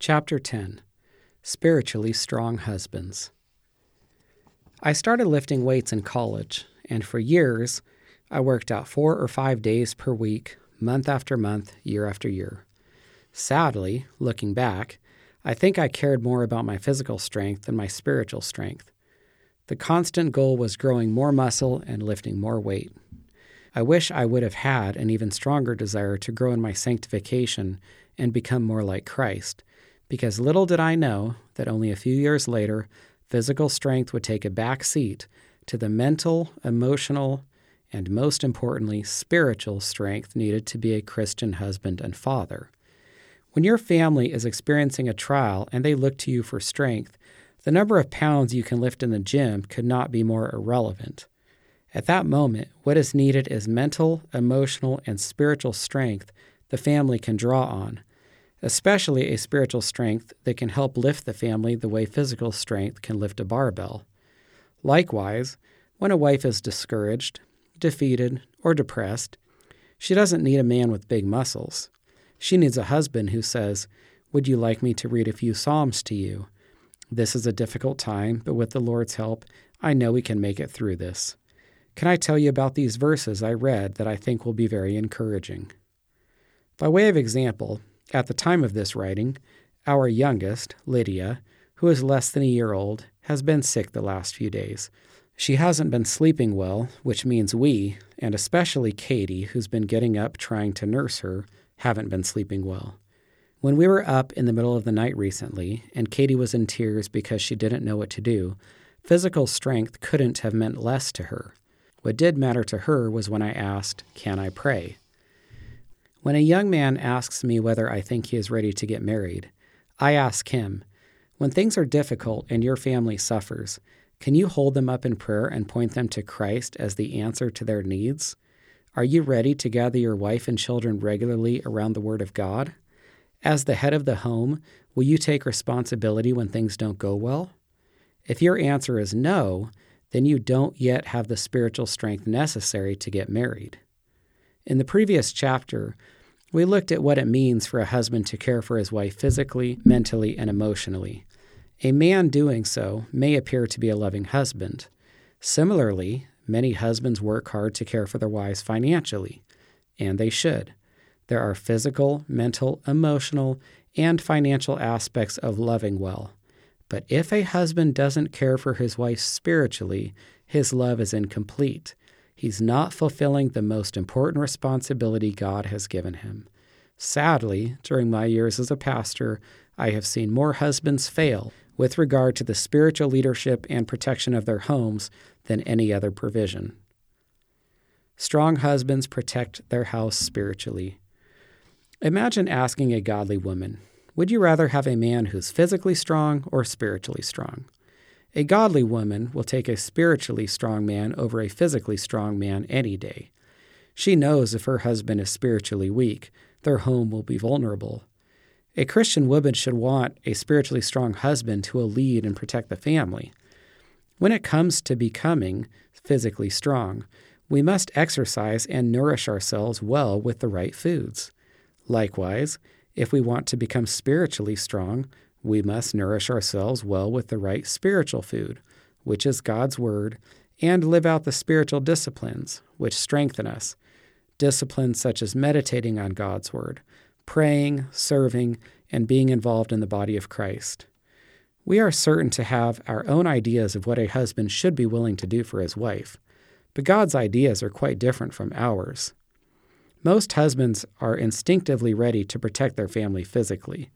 Chapter 10 Spiritually Strong Husbands. I started lifting weights in college, and for years, I worked out four or five days per week, month after month, year after year. Sadly, looking back, I think I cared more about my physical strength than my spiritual strength. The constant goal was growing more muscle and lifting more weight. I wish I would have had an even stronger desire to grow in my sanctification and become more like Christ, because little did I know that only a few years later, physical strength would take a back seat to the mental, emotional, and most importantly, spiritual strength needed to be a Christian husband and father. When your family is experiencing a trial and they look to you for strength, the number of pounds you can lift in the gym could not be more irrelevant. At that moment, what is needed is mental, emotional, and spiritual strength the family can draw on, especially a spiritual strength that can help lift the family the way physical strength can lift a barbell. Likewise, when a wife is discouraged, defeated, or depressed, she doesn't need a man with big muscles. She needs a husband who says, Would you like me to read a few Psalms to you? This is a difficult time, but with the Lord's help, I know we can make it through this. Can I tell you about these verses I read that I think will be very encouraging? By way of example, at the time of this writing, our youngest, Lydia, who is less than a year old, has been sick the last few days. She hasn't been sleeping well, which means we, and especially Katie, who's been getting up trying to nurse her, haven't been sleeping well. When we were up in the middle of the night recently, and Katie was in tears because she didn't know what to do, physical strength couldn't have meant less to her. What did matter to her was when I asked, Can I pray? When a young man asks me whether I think he is ready to get married, I ask him, When things are difficult and your family suffers, can you hold them up in prayer and point them to Christ as the answer to their needs? Are you ready to gather your wife and children regularly around the Word of God? As the head of the home, will you take responsibility when things don't go well? If your answer is no, then you don't yet have the spiritual strength necessary to get married. In the previous chapter, we looked at what it means for a husband to care for his wife physically, mentally, and emotionally. A man doing so may appear to be a loving husband. Similarly, many husbands work hard to care for their wives financially, and they should. There are physical, mental, emotional, and financial aspects of loving well. But if a husband doesn't care for his wife spiritually, his love is incomplete. He's not fulfilling the most important responsibility God has given him. Sadly, during my years as a pastor, I have seen more husbands fail with regard to the spiritual leadership and protection of their homes than any other provision. Strong husbands protect their house spiritually. Imagine asking a godly woman, Would you rather have a man who's physically strong or spiritually strong? A godly woman will take a spiritually strong man over a physically strong man any day. She knows if her husband is spiritually weak, their home will be vulnerable. A Christian woman should want a spiritually strong husband who will lead and protect the family. When it comes to becoming physically strong, we must exercise and nourish ourselves well with the right foods. Likewise, if we want to become spiritually strong, we must nourish ourselves well with the right spiritual food, which is God's Word, and live out the spiritual disciplines, which strengthen us. Disciplines such as meditating on God's Word, praying, serving, and being involved in the body of Christ. We are certain to have our own ideas of what a husband should be willing to do for his wife, but God's ideas are quite different from ours. Most husbands are instinctively ready to protect their family physically.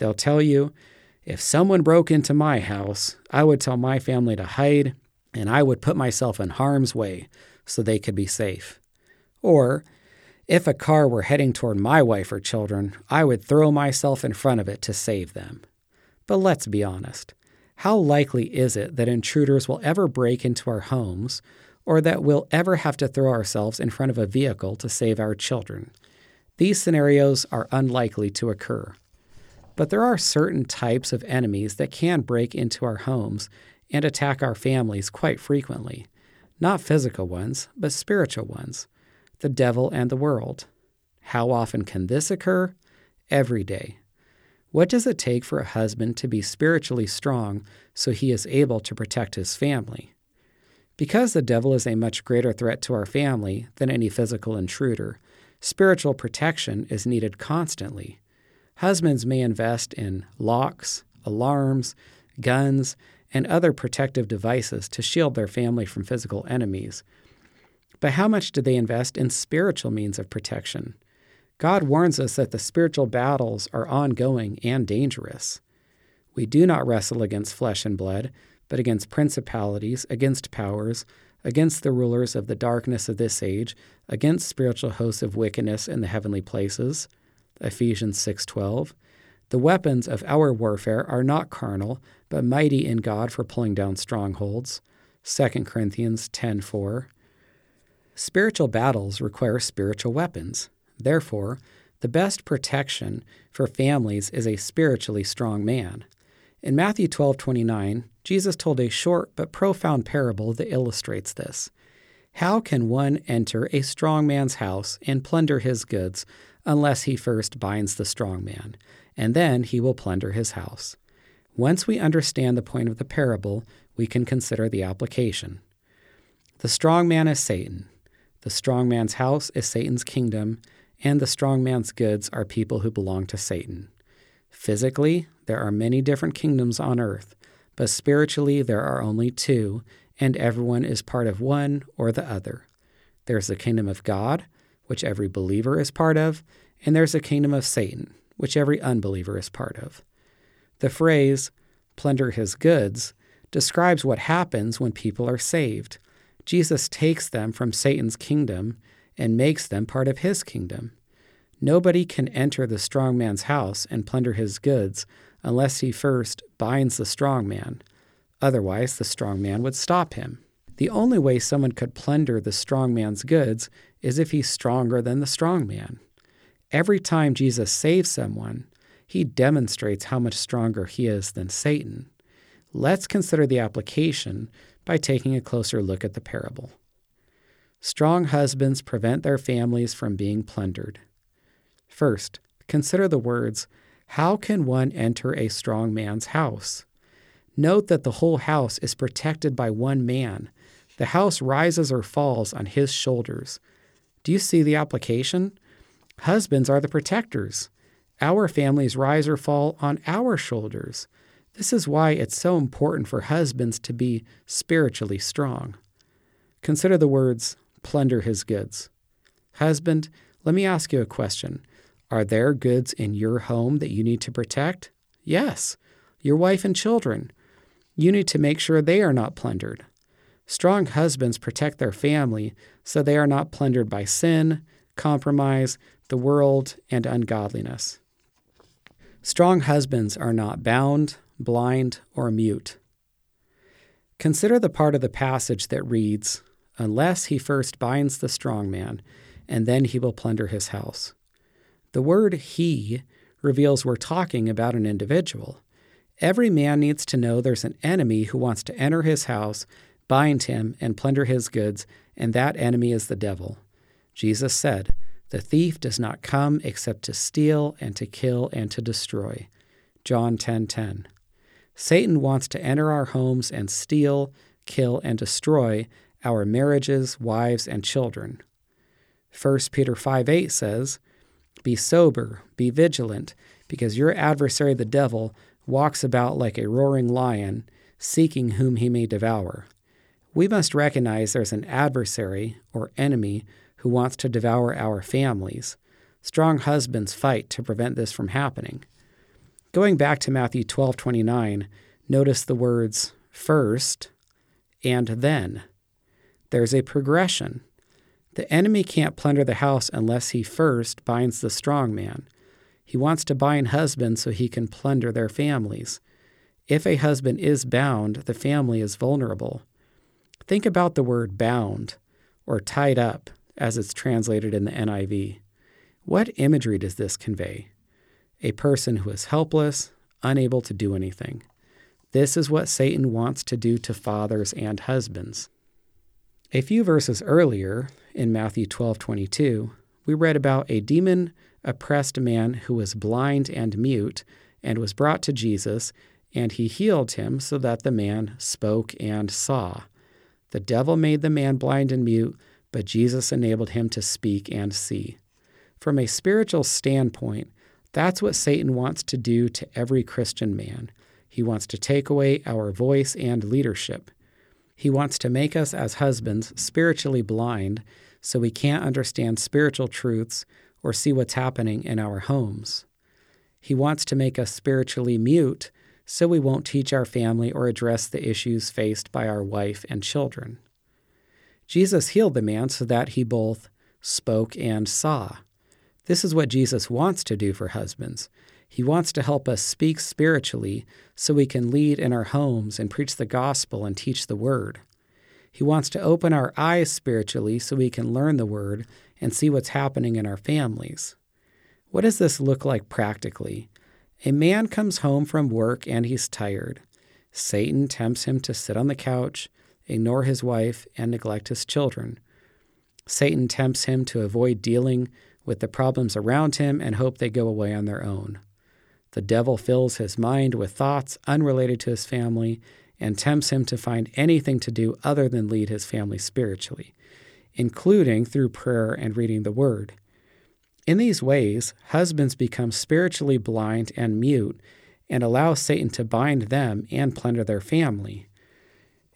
They'll tell you, if someone broke into my house, I would tell my family to hide and I would put myself in harm's way so they could be safe. Or, if a car were heading toward my wife or children, I would throw myself in front of it to save them. But let's be honest. How likely is it that intruders will ever break into our homes or that we'll ever have to throw ourselves in front of a vehicle to save our children. These scenarios are unlikely to occur. But there are certain types of enemies that can break into our homes and attack our families quite frequently. Not physical ones, but spiritual ones the devil and the world. How often can this occur? Every day. What does it take for a husband to be spiritually strong so he is able to protect his family? Because the devil is a much greater threat to our family than any physical intruder, spiritual protection is needed constantly. Husbands may invest in locks, alarms, guns, and other protective devices to shield their family from physical enemies. But how much do they invest in spiritual means of protection? God warns us that the spiritual battles are ongoing and dangerous. We do not wrestle against flesh and blood, but against principalities, against powers, against the rulers of the darkness of this age, against spiritual hosts of wickedness in the heavenly places. Ephesians 6:12. The weapons of our warfare are not carnal, but mighty in God for pulling down strongholds. 2 Corinthians 10:4. Spiritual battles require spiritual weapons. Therefore, the best protection for families is a spiritually strong man. In Matthew 12:29, Jesus told a short but profound parable that illustrates this. How can one enter a strong man's house and plunder his goods unless he first binds the strong man, and then he will plunder his house? Once we understand the point of the parable, we can consider the application. The strong man is Satan. The strong man's house is Satan's kingdom, and the strong man's goods are people who belong to Satan. Physically, there are many different kingdoms on earth, but spiritually, there are only two, and everyone is part of one or the other. There's the kingdom of God, which every believer is part of, and there's the kingdom of Satan, which every unbeliever is part of. The phrase, plunder his goods, describes what happens when people are saved. Jesus takes them from Satan's kingdom and makes them part of his kingdom. Nobody can enter the strong man's house and plunder his goods unless he first binds the strong man. Otherwise, the strong man would stop him. The only way someone could plunder the strong man's goods is if he's stronger than the strong man. Every time Jesus saves someone, he demonstrates how much stronger he is than Satan. Let's consider the application by taking a closer look at the parable. Strong husbands prevent their families from being plundered. First, consider the words, How can one enter a strong man's house? Note that the whole house is protected by one man. The house rises or falls on his shoulders. Do you see the application? Husbands are the protectors. Our families rise or fall on our shoulders. This is why it's so important for husbands to be spiritually strong. Consider the words plunder his goods. Husband, let me ask you a question. Are there goods in your home that you need to protect? Yes. Your wife and children. You need to make sure they are not plundered. Strong husbands protect their family so they are not plundered by sin, compromise, the world, and ungodliness. Strong husbands are not bound, blind, or mute. Consider the part of the passage that reads, unless he first binds the strong man, and then he will plunder his house. The word he reveals we're talking about an individual. Every man needs to know there's an enemy who wants to enter his house, bind him, and plunder his goods, and that enemy is the devil. Jesus said, The thief does not come except to steal and to kill and to destroy. John 10:10. 10, 10. Satan wants to enter our homes and steal, kill, and destroy our marriages, wives, and children. 1 Peter 5 8 says, Be sober, be vigilant, because your adversary the devil walks about like a roaring lion, seeking whom he may devour. We must recognize there's an adversary or enemy who wants to devour our families. Strong husbands fight to prevent this from happening. Going back to Matthew 12:29, notice the words first and then. There's a progression. The enemy can't plunder the house unless he first binds the strong man. He wants to bind husbands so he can plunder their families. If a husband is bound, the family is vulnerable. Think about the word bound or tied up as it's translated in the NIV. What imagery does this convey? A person who is helpless, unable to do anything. This is what Satan wants to do to fathers and husbands. A few verses earlier, in Matthew 12:22, we read about a demon oppressed man who was blind and mute and was brought to Jesus, and he healed him so that the man spoke and saw. The devil made the man blind and mute, but Jesus enabled him to speak and see. From a spiritual standpoint, that's what Satan wants to do to every Christian man. He wants to take away our voice and leadership. He wants to make us as husbands spiritually blind so we can't understand spiritual truths or see what's happening in our homes. He wants to make us spiritually mute so we won't teach our family or address the issues faced by our wife and children. Jesus healed the man so that he both spoke and saw. This is what Jesus wants to do for husbands. He wants to help us speak spiritually so we can lead in our homes and preach the gospel and teach the word. He wants to open our eyes spiritually so we can learn the word and see what's happening in our families. What does this look like practically? A man comes home from work and he's tired. Satan tempts him to sit on the couch, ignore his wife, and neglect his children. Satan tempts him to avoid dealing with the problems around him and hope they go away on their own. The devil fills his mind with thoughts unrelated to his family and tempts him to find anything to do other than lead his family spiritually, including through prayer and reading the Word. In these ways, husbands become spiritually blind and mute and allow Satan to bind them and plunder their family.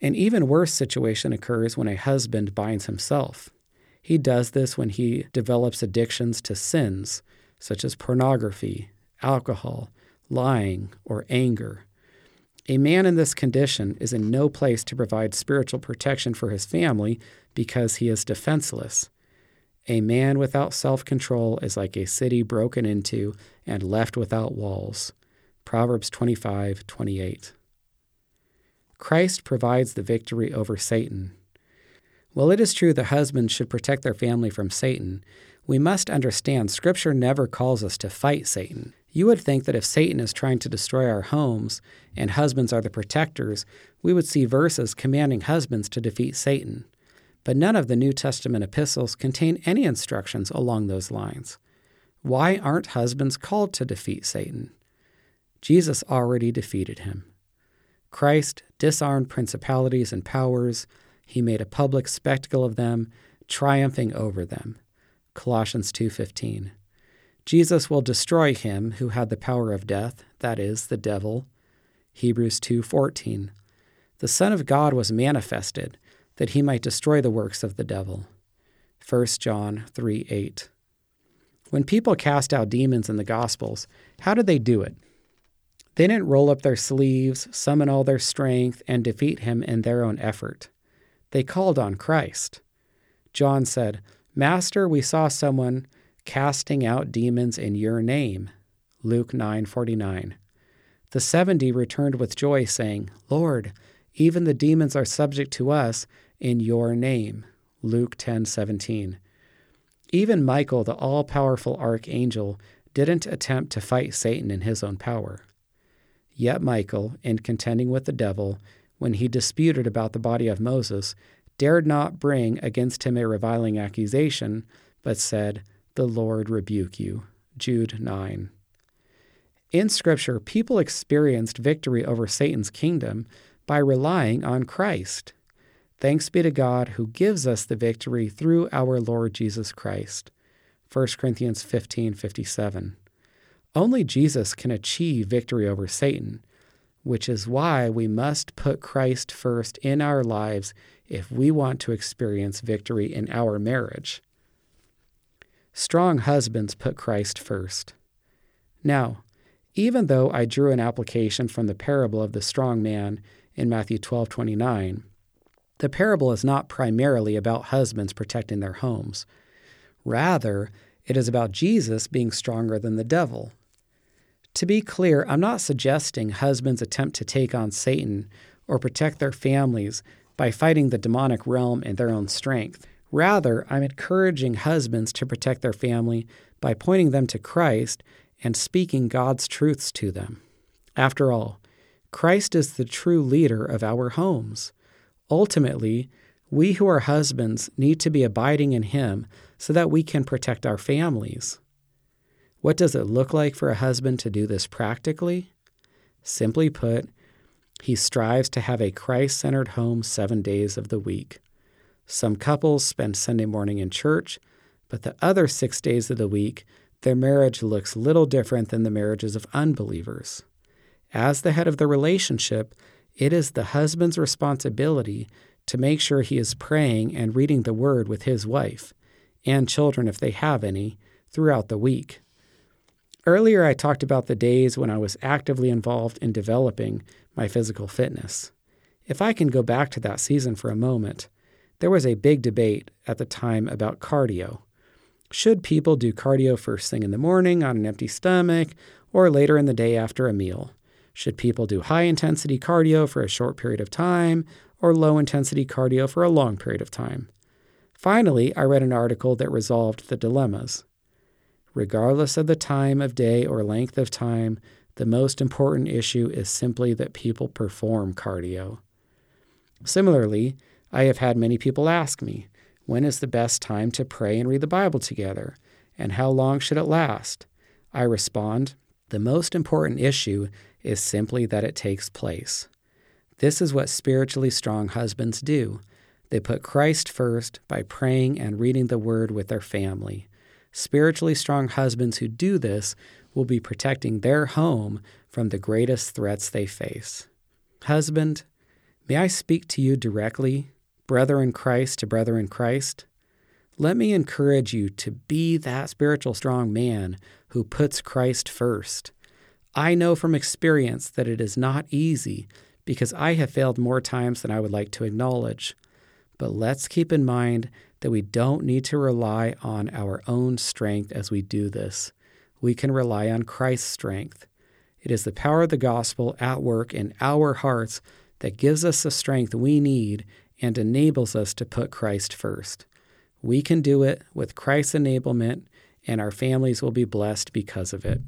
An even worse situation occurs when a husband binds himself. He does this when he develops addictions to sins, such as pornography, alcohol, lying, or anger. A man in this condition is in no place to provide spiritual protection for his family because he is defenseless. A man without self control is like a city broken into and left without walls. Proverbs 25 28. Christ provides the victory over Satan. While it is true that husbands should protect their family from Satan, we must understand Scripture never calls us to fight Satan. You would think that if Satan is trying to destroy our homes and husbands are the protectors, we would see verses commanding husbands to defeat Satan. But none of the New Testament epistles contain any instructions along those lines. Why aren't husbands called to defeat Satan? Jesus already defeated him. Christ disarmed principalities and powers he made a public spectacle of them, triumphing over them. Colossians 2:15. Jesus will destroy him who had the power of death, that is the devil. Hebrews 2:14. The Son of God was manifested that he might destroy the works of the devil. 1 John 3:8. When people cast out demons in the Gospels, how did they do it? They didn't roll up their sleeves, summon all their strength, and defeat him in their own effort. They called on Christ. John said, Master, we saw someone casting out demons in your name. Luke 9:49. The 70 returned with joy saying, Lord, even the demons are subject to us in your name. Luke 10:17. Even Michael, the all-powerful archangel, didn't attempt to fight Satan in his own power. Yet Michael, in contending with the devil, when he disputed about the body of Moses, dared not bring against him a reviling accusation, but said, The Lord rebuke you. Jude 9. In Scripture, people experienced victory over Satan's kingdom by relying on Christ. Thanks be to God who gives us the victory through our Lord Jesus Christ. 1 Corinthians 15:57. Only Jesus can achieve victory over Satan, which is why we must put Christ first in our lives if we want to experience victory in our marriage. Strong husbands put Christ first. Now, even though I drew an application from the parable of the strong man in Matthew 12:29, the parable is not primarily about husbands protecting their homes. Rather, it is about Jesus being stronger than the devil to be clear, I'm not suggesting husbands attempt to take on Satan or protect their families by fighting the demonic realm in their own strength. Rather, I'm encouraging husbands to protect their family by pointing them to Christ and speaking God's truths to them. After all, Christ is the true leader of our homes. Ultimately, we who are husbands need to be abiding in Him so that we can protect our families. What does it look like for a husband to do this practically? Simply put, he strives to have a Christ centered home seven days of the week. Some couples spend Sunday morning in church, but the other six days of the week, their marriage looks little different than the marriages of unbelievers. As the head of the relationship, it is the husband's responsibility to make sure he is praying and reading the word with his wife, and children if they have any, throughout the week. Earlier, I talked about the days when I was actively involved in developing my physical fitness. If I can go back to that season for a moment, there was a big debate at the time about cardio. Should people do cardio first thing in the morning on an empty stomach or later in the day after a meal? Should people do high intensity cardio for a short period of time or low intensity cardio for a long period of time? Finally, I read an article that resolved the dilemmas. Regardless of the time of day or length of time, the most important issue is simply that people perform cardio. Similarly, I have had many people ask me, when is the best time to pray and read the Bible together? And how long should it last? I respond, the most important issue is simply that it takes place. This is what spiritually strong husbands do. They put Christ first by praying and reading the Word with their family. Spiritually strong husbands who do this will be protecting their home from the greatest threats they face. Husband, may I speak to you directly, brother in Christ to brother in Christ? Let me encourage you to be that spiritual strong man who puts Christ first. I know from experience that it is not easy because I have failed more times than I would like to acknowledge. But let's keep in mind that we don't need to rely on our own strength as we do this. We can rely on Christ's strength. It is the power of the gospel at work in our hearts that gives us the strength we need and enables us to put Christ first. We can do it with Christ's enablement, and our families will be blessed because of it.